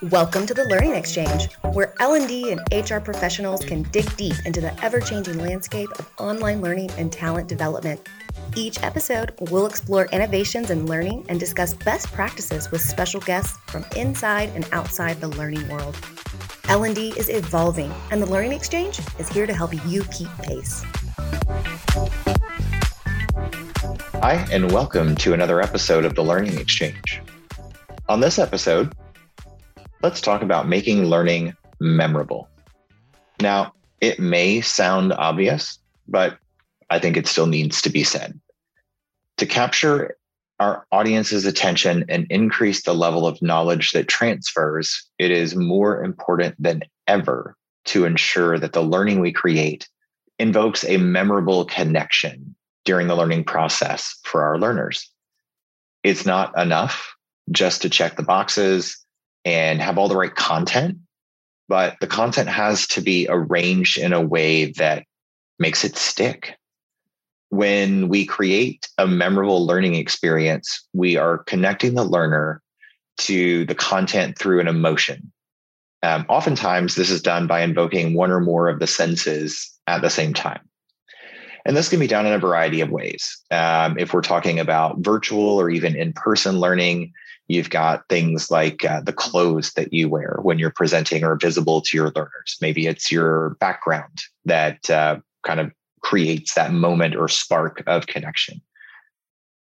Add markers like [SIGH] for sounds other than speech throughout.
Welcome to the Learning Xchange, where L&D and HR professionals can dig deep into the ever-changing landscape of online learning and talent development. Each episode, we'll explore innovations in learning and discuss best practices with special guests from inside and outside the learning world. L&D is evolving, and the Learning Xchange is here to help you keep pace. Hi, and welcome to another episode of the Learning Xchange. On this episode, let's talk about making learning memorable. Now, it may sound obvious, but I think it still needs to be said. To capture our audience's attention and increase the level of knowledge that transfers, it is more important than ever to ensure that the learning we create invokes a memorable connection during the learning process for our learners. It's not enough just to check the boxes and have all the right content, but the content has to be arranged in a way that makes it stick. When we create a memorable learning experience, we are connecting the learner to the content through an emotion. Um, oftentimes, this is done by invoking one or more of the senses at the same time. And this can be done in a variety of ways. Um, if we're talking about virtual or even in person learning, you've got things like uh, the clothes that you wear when you're presenting or visible to your learners. Maybe it's your background that uh, kind of creates that moment or spark of connection.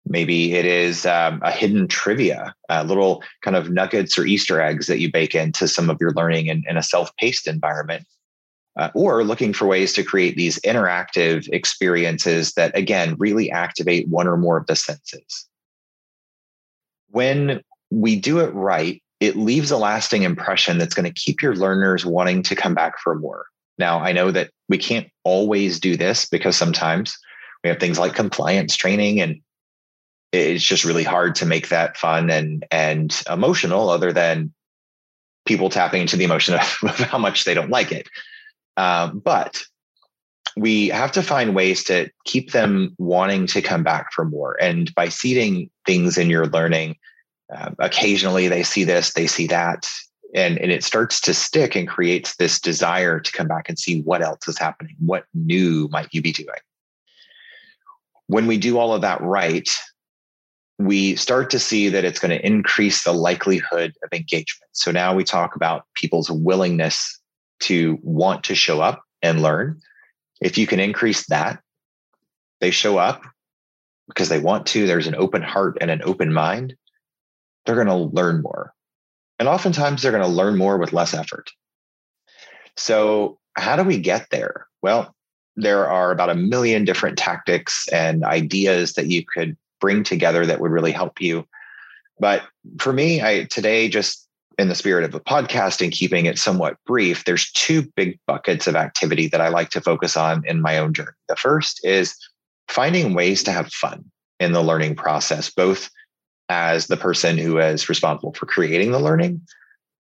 Maybe it is um, a hidden trivia, uh, little kind of nuggets or Easter eggs that you bake into some of your learning in, in a self paced environment uh, or looking for ways to create these interactive experiences that, again, really activate one or more of the senses. When we do it right, it leaves a lasting impression that's going to keep your learners wanting to come back for more. Now, I know that we can't always do this because sometimes we have things like compliance training and it's just really hard to make that fun and and emotional other than people tapping into the emotion of, [LAUGHS] of how much they don't like it uh, but we have to find ways to keep them wanting to come back for more. And by seeding things in your learning, uh, occasionally they see this, they see that, and, and it starts to stick and creates this desire to come back and see what else is happening. What new might you be doing? When we do all of that right, we start to see that it's going to increase the likelihood of engagement. So now we talk about people's willingness to want to show up and learn. If you can increase that, they show up because they want to, there's an open heart and an open mind, they're going to learn more. And oftentimes they're going to learn more with less effort. So, how do we get there? Well, there are about a million different tactics and ideas that you could bring together that would really help you. But for me, I today just in the spirit of a podcast and keeping it somewhat brief, there's two big buckets of activity that I like to focus on in my own journey. The first is finding ways to have fun in the learning process, both as the person who is responsible for creating the learning,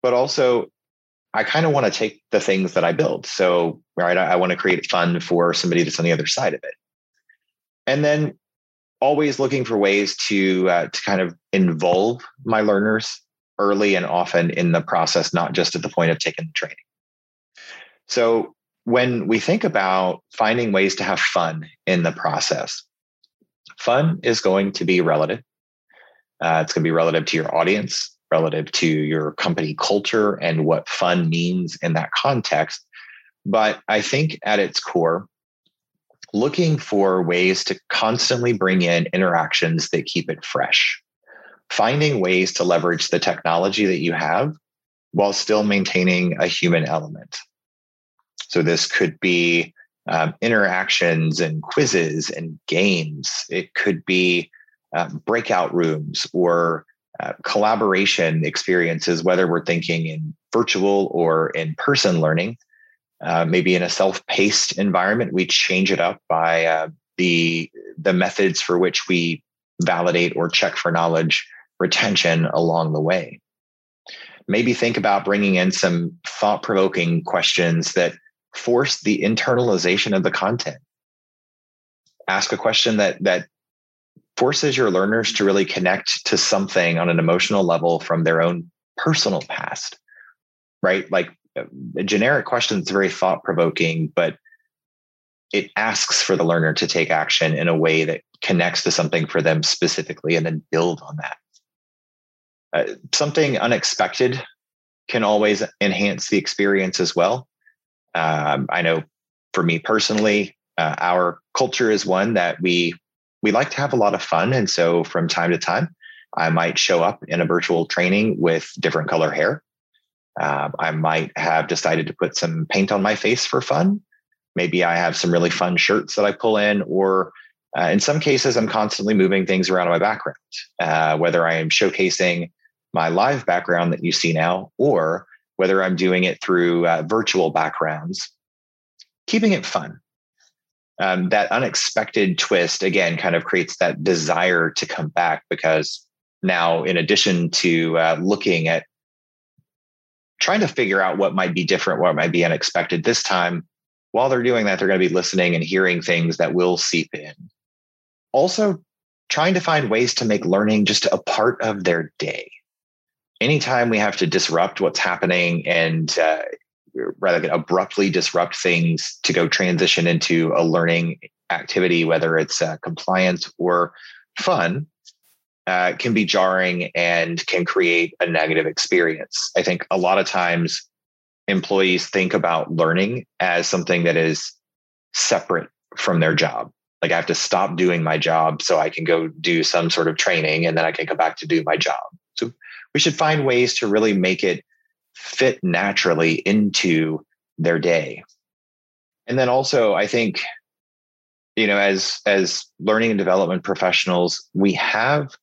but also I kind of want to take the things that I build. So, right, I, I want to create fun for somebody that's on the other side of it. And then always looking for ways to uh, to kind of involve my learners early and often in the process, not just at the point of taking the training. So when we think about finding ways to have fun in the process, fun is going to be relative. Uh, it's going to be relative to your audience, relative to your company culture, and what fun means in that context. But I think at its core, looking for ways to constantly bring in interactions that keep it fresh finding ways to leverage the technology that you have while still maintaining a human element. So this could be um, interactions and quizzes and games. It could be uh, breakout rooms or uh, collaboration experiences, whether we're thinking in virtual or in person learning. Uh, maybe in a self-paced environment, we change it up by uh, the the methods for which we validate or check for knowledge retention along the way. Maybe think about bringing in some thought provoking questions that force the internalization of the content. Ask a question that, that forces your learners to really connect to something on an emotional level from their own personal past, right? Like a generic question is very thought provoking, but it asks for the learner to take action in a way that connects to something for them specifically and then build on that. Uh, something unexpected can always enhance the experience as well. Um, I know for me personally, uh, our culture is one that we we like to have a lot of fun, and so from time to time, I might show up in a virtual training with different color hair. Uh, I might have decided to put some paint on my face for fun. Maybe I have some really fun shirts that I pull in, or uh, in some cases, I'm constantly moving things around in my background, uh, whether I am showcasing my live background that you see now, or whether I'm doing it through uh, virtual backgrounds, keeping it fun. Um, that unexpected twist, again, kind of creates that desire to come back because now, in addition to uh, looking at trying to figure out what might be different, what might be unexpected, this time, while they're doing that, they're going to be listening and hearing things that will seep in. Also, trying to find ways to make learning just a part of their day. Anytime we have to disrupt what's happening and uh, rather than abruptly disrupt things to go transition into a learning activity, whether it's uh, compliance or fun, uh, can be jarring and can create a negative experience. I think a lot of times employees think about learning as something that is separate from their job. Like I have to stop doing my job so I can go do some sort of training and then I can come back to do my job. So we should find ways to really make it fit naturally into their day. And then also, I think, you know, as as learning and development professionals, we have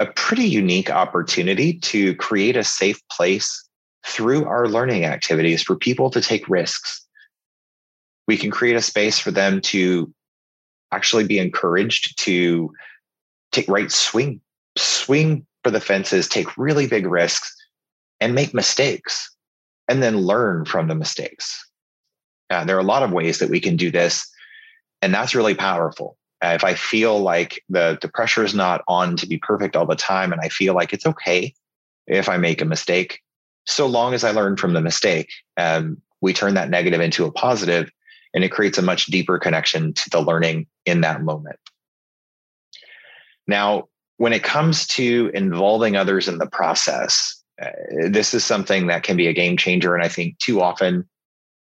a pretty unique opportunity to create a safe place through our learning activities for people to take risks. We can create a space for them to actually be encouraged to take right swing, swing for the fences, take really big risks, and make mistakes, and then learn from the mistakes. Uh, there are a lot of ways that we can do this, and that's really powerful. Uh, if I feel like the the pressure is not on to be perfect all the time, and I feel like it's okay if I make a mistake, so long as I learn from the mistake, um, we turn that negative into a positive, and it creates a much deeper connection to the learning in that moment. Now, when it comes to involving others in the process, uh, this is something that can be a game changer. And I think too often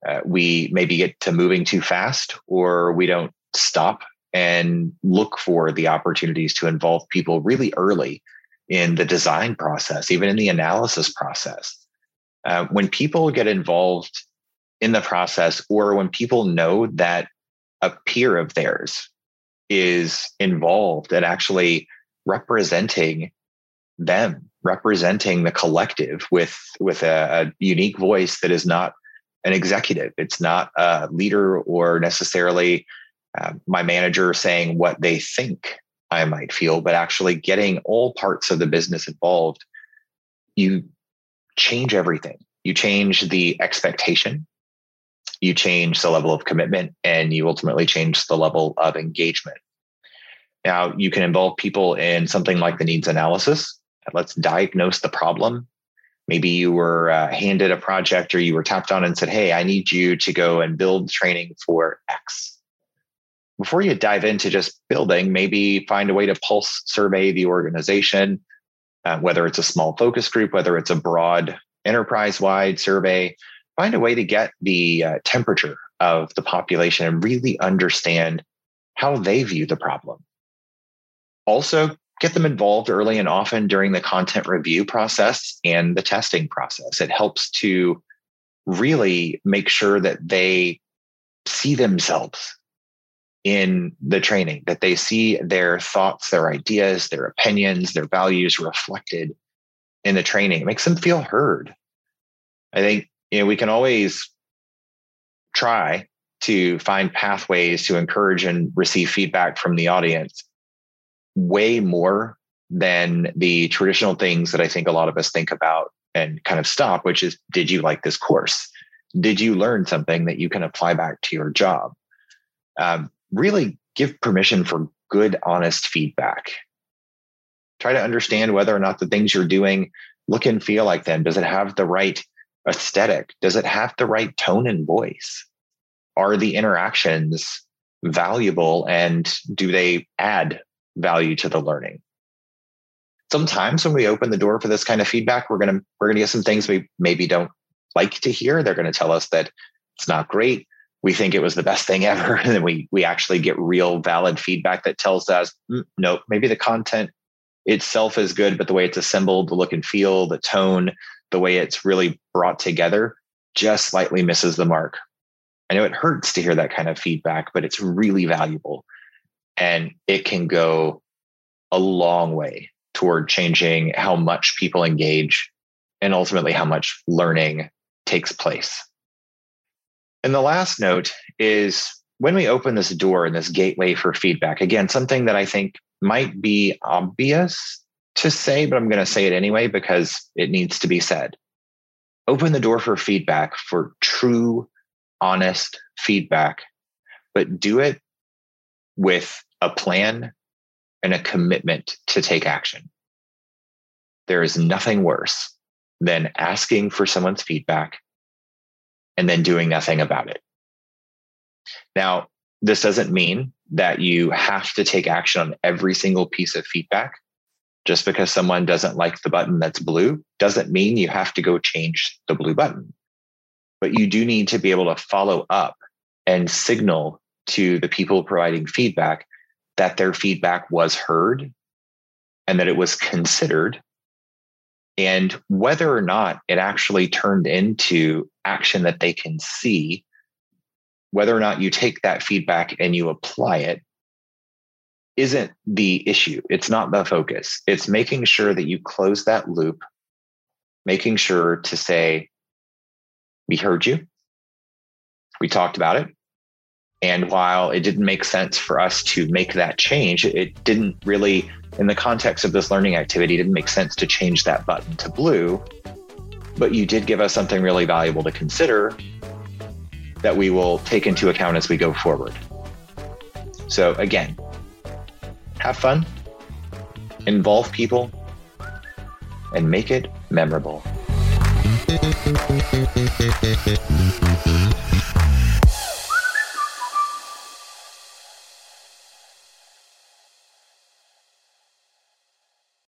uh, we maybe get to moving too fast or we don't stop and look for the opportunities to involve people really early in the design process, even in the analysis process. Uh, when people get involved in the process, or when people know that a peer of theirs is involved and actually representing them, representing the collective with with a, a unique voice that is not an executive. It's not a leader or necessarily uh, my manager saying what they think I might feel, but actually getting all parts of the business involved. You change everything. You change the expectation. You change the level of commitment and you ultimately change the level of engagement. Now, you can involve people in something like the needs analysis. Let's diagnose the problem. Maybe you were uh, handed a project or you were tapped on and said, Hey, I need you to go and build training for X before you dive into just building, maybe find a way to pulse survey the organization, uh, whether it's a small focus group, whether it's a broad enterprise wide survey, find a way to get the uh, temperature of the population and really understand how they view the problem. Also, get them involved early and often during the content review process and the testing process. It helps to really make sure that they see themselves in the training, that they see their thoughts, their ideas, their opinions, their values reflected in the training. It makes them feel heard. I think you know we can always try to find pathways to encourage and receive feedback from the audience way more than the traditional things that I think a lot of us think about and kind of stop, which is did you like this course? Did you learn something that you can apply back to your job? Um, really give permission for good, honest feedback. Try to understand whether or not the things you're doing look and feel like them. Does it have the right aesthetic? Does it have the right tone and voice? Are the interactions valuable and do they add value to the learning? Sometimes when we open the door for this kind of feedback, we're gonna we're gonna get some things we maybe don't like to hear. They're gonna tell us that it's not great. We think it was the best thing [LAUGHS] ever, and then we we actually get real valid feedback that tells us, mm, no, maybe the content itself is good, but the way it's assembled, the look and feel, the tone, the way it's really brought together just slightly misses the mark. I know it hurts to hear that kind of feedback, but it's really valuable. And it can go a long way toward changing how much people engage and ultimately how much learning takes place. And the last note is when we open this door and this gateway for feedback, again, something that I think might be obvious to say, but I'm going to say it anyway because it needs to be said. Open the door for feedback, for true, honest feedback, but do it with a plan and a commitment to take action. There is nothing worse than asking for someone's feedback and then doing nothing about it. Now, this doesn't mean that you have to take action on every single piece of feedback. Just because someone doesn't like the button that's blue doesn't mean you have to go change the blue button. But you do need to be able to follow up and signal to the people providing feedback that their feedback was heard and that it was considered and whether or not it actually turned into action that they can see whether or not you take that feedback and you apply it isn't the issue. It's not the focus. It's making sure that you close that loop, making sure to say, we heard you. We talked about it. And while it didn't make sense for us to make that change, it didn't really, in the context of this learning activity, didn't make sense to change that button to blue. But you did give us something really valuable to consider that we will take into account as we go forward. So, again, have fun, involve people, and make it memorable.